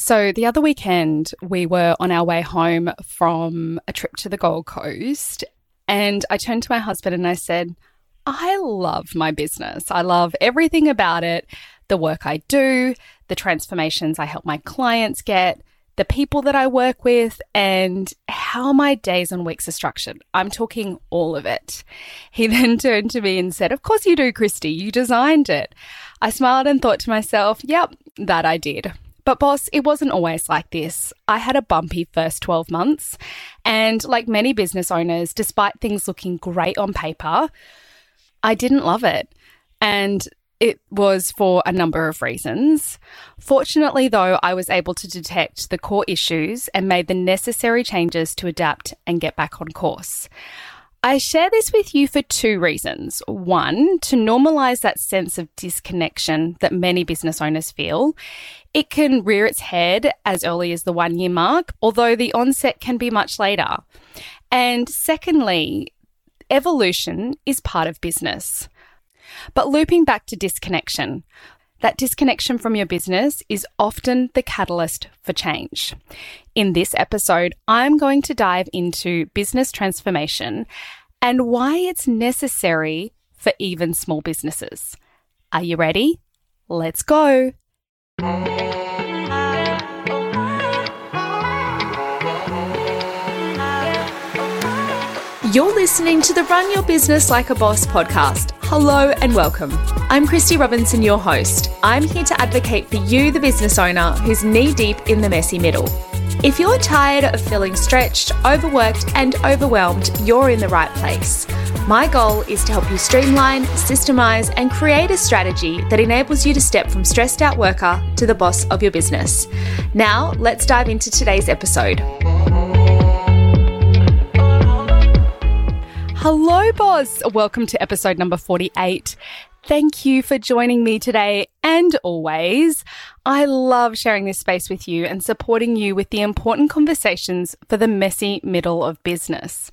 So, the other weekend, we were on our way home from a trip to the Gold Coast. And I turned to my husband and I said, I love my business. I love everything about it the work I do, the transformations I help my clients get, the people that I work with, and how my days and weeks are structured. I'm talking all of it. He then turned to me and said, Of course you do, Christy. You designed it. I smiled and thought to myself, Yep, that I did. But, boss, it wasn't always like this. I had a bumpy first 12 months. And like many business owners, despite things looking great on paper, I didn't love it. And it was for a number of reasons. Fortunately, though, I was able to detect the core issues and made the necessary changes to adapt and get back on course. I share this with you for two reasons. One, to normalize that sense of disconnection that many business owners feel. It can rear its head as early as the one year mark, although the onset can be much later. And secondly, evolution is part of business. But looping back to disconnection, that disconnection from your business is often the catalyst for change. In this episode, I'm going to dive into business transformation and why it's necessary for even small businesses. Are you ready? Let's go. You're listening to the Run Your Business Like a Boss podcast. Hello and welcome. I'm Christy Robinson, your host. I'm here to advocate for you, the business owner who's knee deep in the messy middle. If you're tired of feeling stretched, overworked, and overwhelmed, you're in the right place. My goal is to help you streamline, systemize, and create a strategy that enables you to step from stressed out worker to the boss of your business. Now, let's dive into today's episode. Hello, boss. Welcome to episode number 48. Thank you for joining me today and always. I love sharing this space with you and supporting you with the important conversations for the messy middle of business.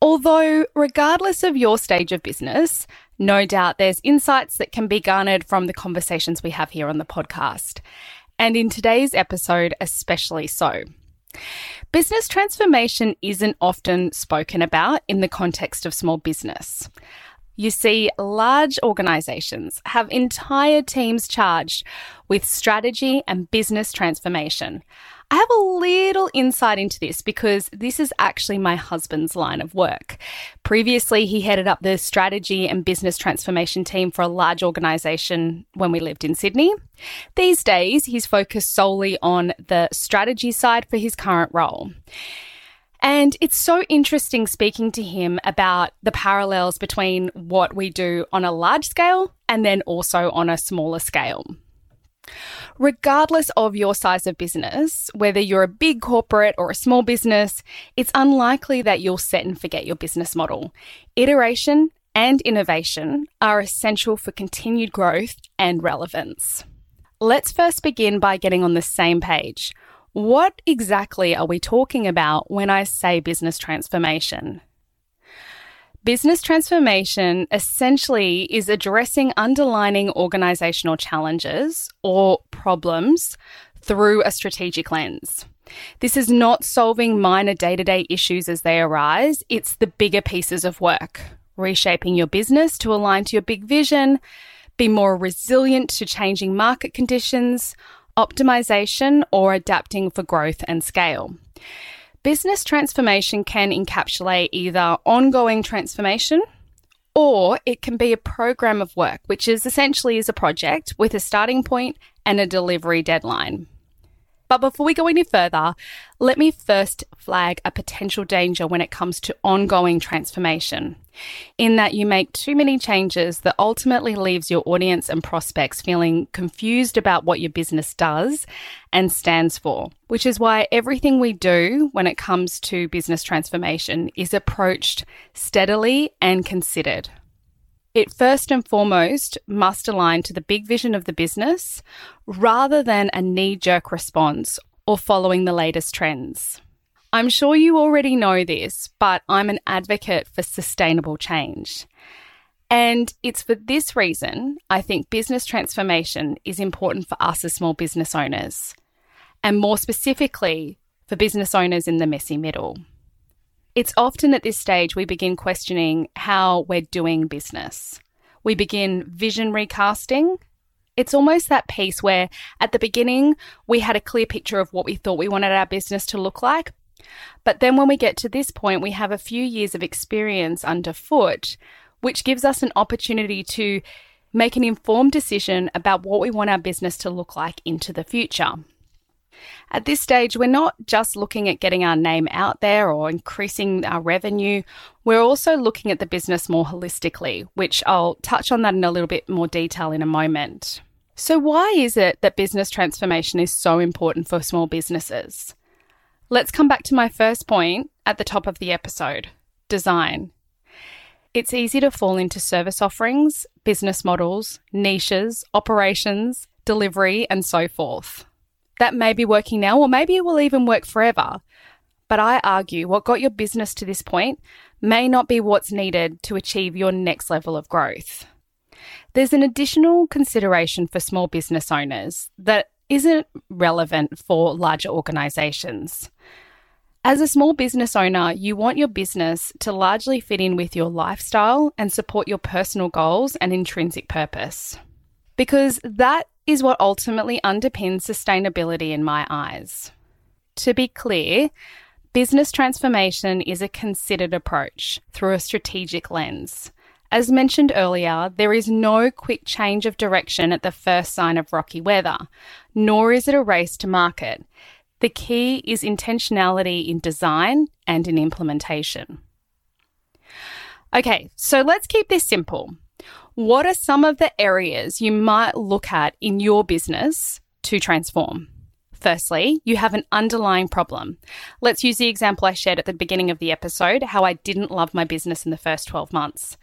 Although, regardless of your stage of business, no doubt there's insights that can be garnered from the conversations we have here on the podcast. And in today's episode, especially so. Business transformation isn't often spoken about in the context of small business. You see, large organizations have entire teams charged with strategy and business transformation. I have a little insight into this because this is actually my husband's line of work. Previously, he headed up the strategy and business transformation team for a large organization when we lived in Sydney. These days, he's focused solely on the strategy side for his current role. And it's so interesting speaking to him about the parallels between what we do on a large scale and then also on a smaller scale. Regardless of your size of business, whether you're a big corporate or a small business, it's unlikely that you'll set and forget your business model. Iteration and innovation are essential for continued growth and relevance. Let's first begin by getting on the same page. What exactly are we talking about when I say business transformation? Business transformation essentially is addressing underlining organizational challenges or problems through a strategic lens. This is not solving minor day to day issues as they arise, it's the bigger pieces of work, reshaping your business to align to your big vision, be more resilient to changing market conditions, optimization, or adapting for growth and scale. Business transformation can encapsulate either ongoing transformation or it can be a program of work, which is essentially is a project with a starting point and a delivery deadline. But before we go any further, let me first flag a potential danger when it comes to ongoing transformation, in that you make too many changes that ultimately leaves your audience and prospects feeling confused about what your business does and stands for, which is why everything we do when it comes to business transformation is approached steadily and considered. It first and foremost must align to the big vision of the business rather than a knee jerk response or following the latest trends. I'm sure you already know this, but I'm an advocate for sustainable change. And it's for this reason I think business transformation is important for us as small business owners. and more specifically for business owners in the messy middle. It's often at this stage we begin questioning how we're doing business. We begin vision recasting. It's almost that piece where at the beginning we had a clear picture of what we thought we wanted our business to look like. But then when we get to this point, we have a few years of experience underfoot, which gives us an opportunity to make an informed decision about what we want our business to look like into the future. At this stage, we're not just looking at getting our name out there or increasing our revenue. We're also looking at the business more holistically, which I'll touch on that in a little bit more detail in a moment. So, why is it that business transformation is so important for small businesses? Let's come back to my first point at the top of the episode design. It's easy to fall into service offerings, business models, niches, operations, delivery, and so forth. That may be working now, or maybe it will even work forever. But I argue what got your business to this point may not be what's needed to achieve your next level of growth. There's an additional consideration for small business owners that isn't relevant for larger organizations. As a small business owner, you want your business to largely fit in with your lifestyle and support your personal goals and intrinsic purpose. Because that is what ultimately underpins sustainability in my eyes. To be clear, business transformation is a considered approach through a strategic lens. As mentioned earlier, there is no quick change of direction at the first sign of rocky weather, nor is it a race to market. The key is intentionality in design and in implementation. Okay, so let's keep this simple. What are some of the areas you might look at in your business to transform? Firstly, you have an underlying problem. Let's use the example I shared at the beginning of the episode how I didn't love my business in the first 12 months.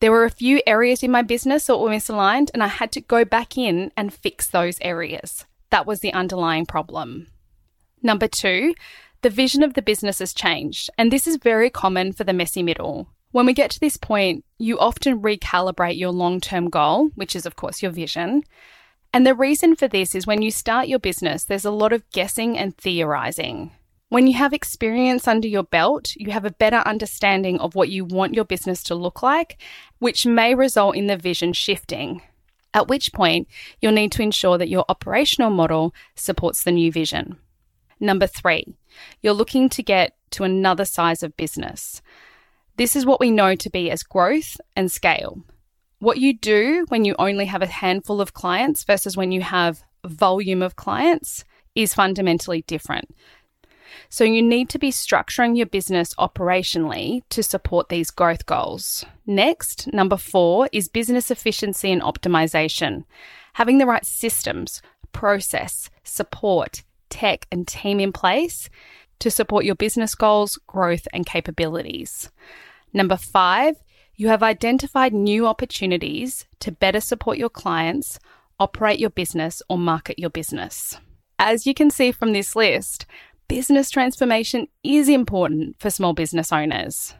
There were a few areas in my business that were misaligned, and I had to go back in and fix those areas. That was the underlying problem. Number two, the vision of the business has changed, and this is very common for the messy middle. When we get to this point, you often recalibrate your long term goal, which is, of course, your vision. And the reason for this is when you start your business, there's a lot of guessing and theorizing. When you have experience under your belt, you have a better understanding of what you want your business to look like, which may result in the vision shifting. At which point, you'll need to ensure that your operational model supports the new vision. Number three, you're looking to get to another size of business. This is what we know to be as growth and scale. What you do when you only have a handful of clients versus when you have volume of clients is fundamentally different. So you need to be structuring your business operationally to support these growth goals. Next, number four is business efficiency and optimization. Having the right systems, process, support, tech, and team in place to support your business goals, growth, and capabilities. Number five, you have identified new opportunities to better support your clients, operate your business, or market your business. As you can see from this list, business transformation is important for small business owners.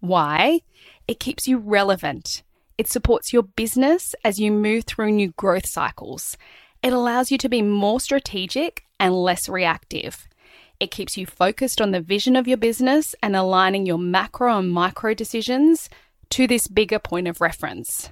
Why? It keeps you relevant. It supports your business as you move through new growth cycles. It allows you to be more strategic and less reactive. It keeps you focused on the vision of your business and aligning your macro and micro decisions to this bigger point of reference.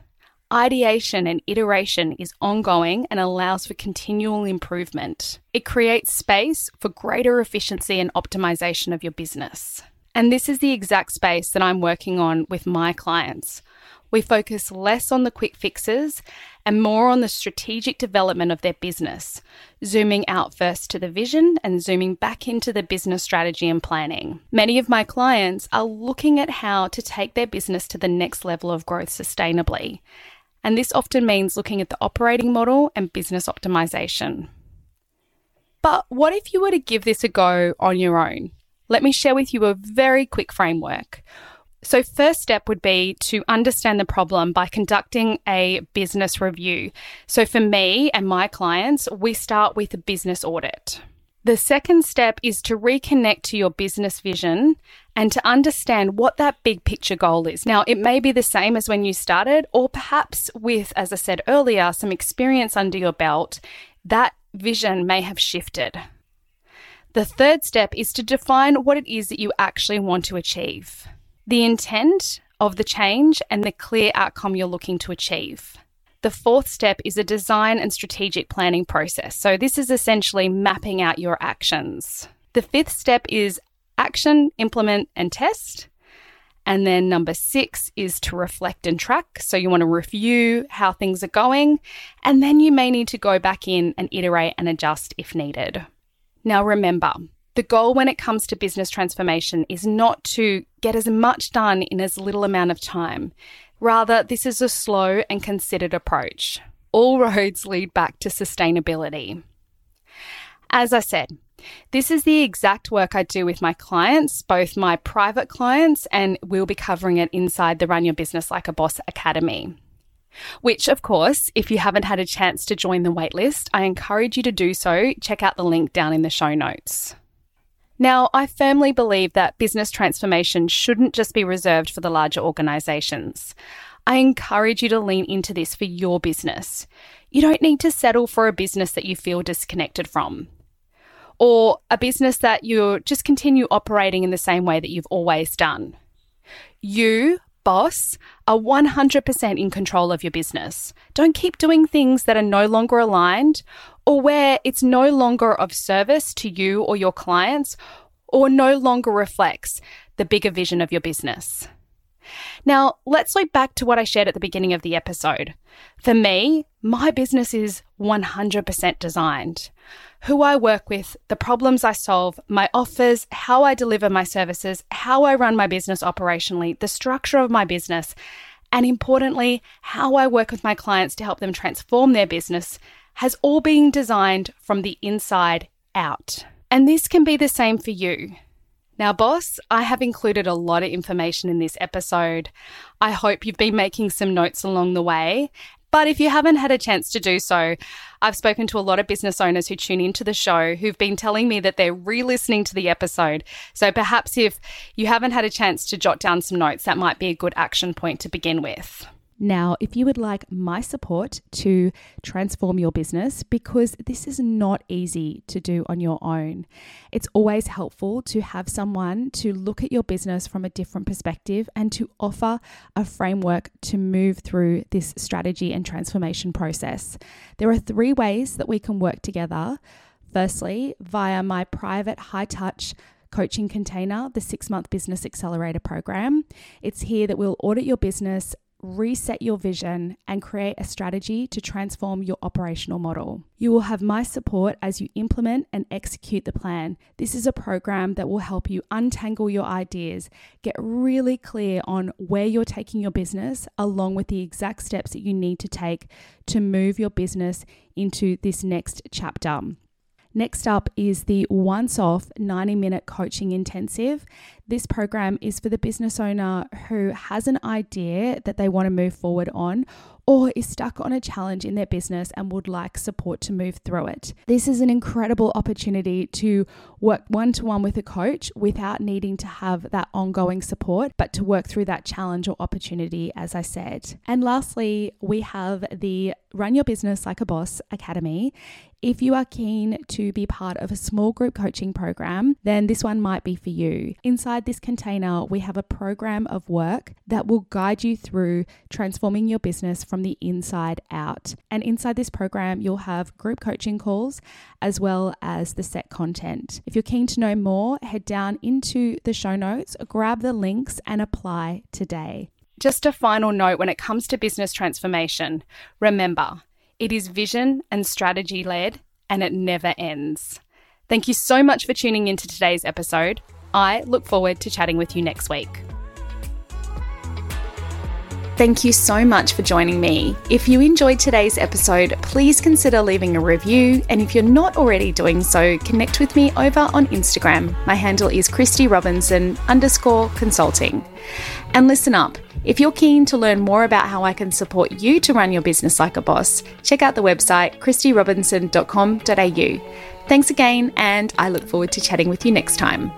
Ideation and iteration is ongoing and allows for continual improvement. It creates space for greater efficiency and optimization of your business. And this is the exact space that I'm working on with my clients. We focus less on the quick fixes and more on the strategic development of their business, zooming out first to the vision and zooming back into the business strategy and planning. Many of my clients are looking at how to take their business to the next level of growth sustainably. And this often means looking at the operating model and business optimization. But what if you were to give this a go on your own? Let me share with you a very quick framework. So, first step would be to understand the problem by conducting a business review. So, for me and my clients, we start with a business audit. The second step is to reconnect to your business vision and to understand what that big picture goal is. Now, it may be the same as when you started, or perhaps with, as I said earlier, some experience under your belt, that vision may have shifted. The third step is to define what it is that you actually want to achieve, the intent of the change, and the clear outcome you're looking to achieve. The fourth step is a design and strategic planning process. So, this is essentially mapping out your actions. The fifth step is action, implement, and test. And then number six is to reflect and track. So you want to review how things are going. And then you may need to go back in and iterate and adjust if needed. Now, remember, the goal when it comes to business transformation is not to get as much done in as little amount of time. Rather, this is a slow and considered approach. All roads lead back to sustainability. As I said, this is the exact work I do with my clients, both my private clients, and we'll be covering it inside the Run Your Business Like a Boss Academy. Which, of course, if you haven't had a chance to join the waitlist, I encourage you to do so. Check out the link down in the show notes. Now, I firmly believe that business transformation shouldn't just be reserved for the larger organisations. I encourage you to lean into this for your business. You don't need to settle for a business that you feel disconnected from or a business that you just continue operating in the same way that you've always done. You, boss, are 100% in control of your business. Don't keep doing things that are no longer aligned or where it's no longer of service to you or your clients or no longer reflects the bigger vision of your business. Now, let's look back to what I shared at the beginning of the episode. For me, my business is 100% designed. Who I work with, the problems I solve, my offers, how I deliver my services, how I run my business operationally, the structure of my business, and importantly, how I work with my clients to help them transform their business has all been designed from the inside out. And this can be the same for you. Now, boss, I have included a lot of information in this episode. I hope you've been making some notes along the way. But if you haven't had a chance to do so, I've spoken to a lot of business owners who tune into the show who've been telling me that they're re listening to the episode. So perhaps if you haven't had a chance to jot down some notes, that might be a good action point to begin with. Now, if you would like my support to transform your business, because this is not easy to do on your own, it's always helpful to have someone to look at your business from a different perspective and to offer a framework to move through this strategy and transformation process. There are three ways that we can work together. Firstly, via my private high touch coaching container, the six month business accelerator program. It's here that we'll audit your business reset your vision, and create a strategy to transform your operational model. You will have my support as you implement and execute the plan. This is a program that will help you untangle your ideas, get really clear on where you're taking your business, along with the exact steps that you need to take to move your business into this next chapter. Next up is the once off 90 minute coaching intensive. This program is for the business owner who has an idea that they want to move forward on or is stuck on a challenge in their business and would like support to move through it. This is an incredible opportunity to work one to one with a coach without needing to have that ongoing support, but to work through that challenge or opportunity, as I said. And lastly, we have the Run Your Business Like a Boss Academy. If you are keen to be part of a small group coaching program, then this one might be for you. Inside this container, we have a program of work that will guide you through transforming your business from the inside out. And inside this program, you'll have group coaching calls as well as the set content. If you're keen to know more, head down into the show notes, grab the links, and apply today. Just a final note when it comes to business transformation remember, it is vision and strategy led, and it never ends. Thank you so much for tuning into today's episode. I look forward to chatting with you next week. Thank you so much for joining me. If you enjoyed today's episode, please consider leaving a review. And if you're not already doing so, connect with me over on Instagram. My handle is Christy Robinson underscore consulting. And listen up. If you're keen to learn more about how I can support you to run your business like a boss, check out the website christyrobinson.com.au. Thanks again, and I look forward to chatting with you next time.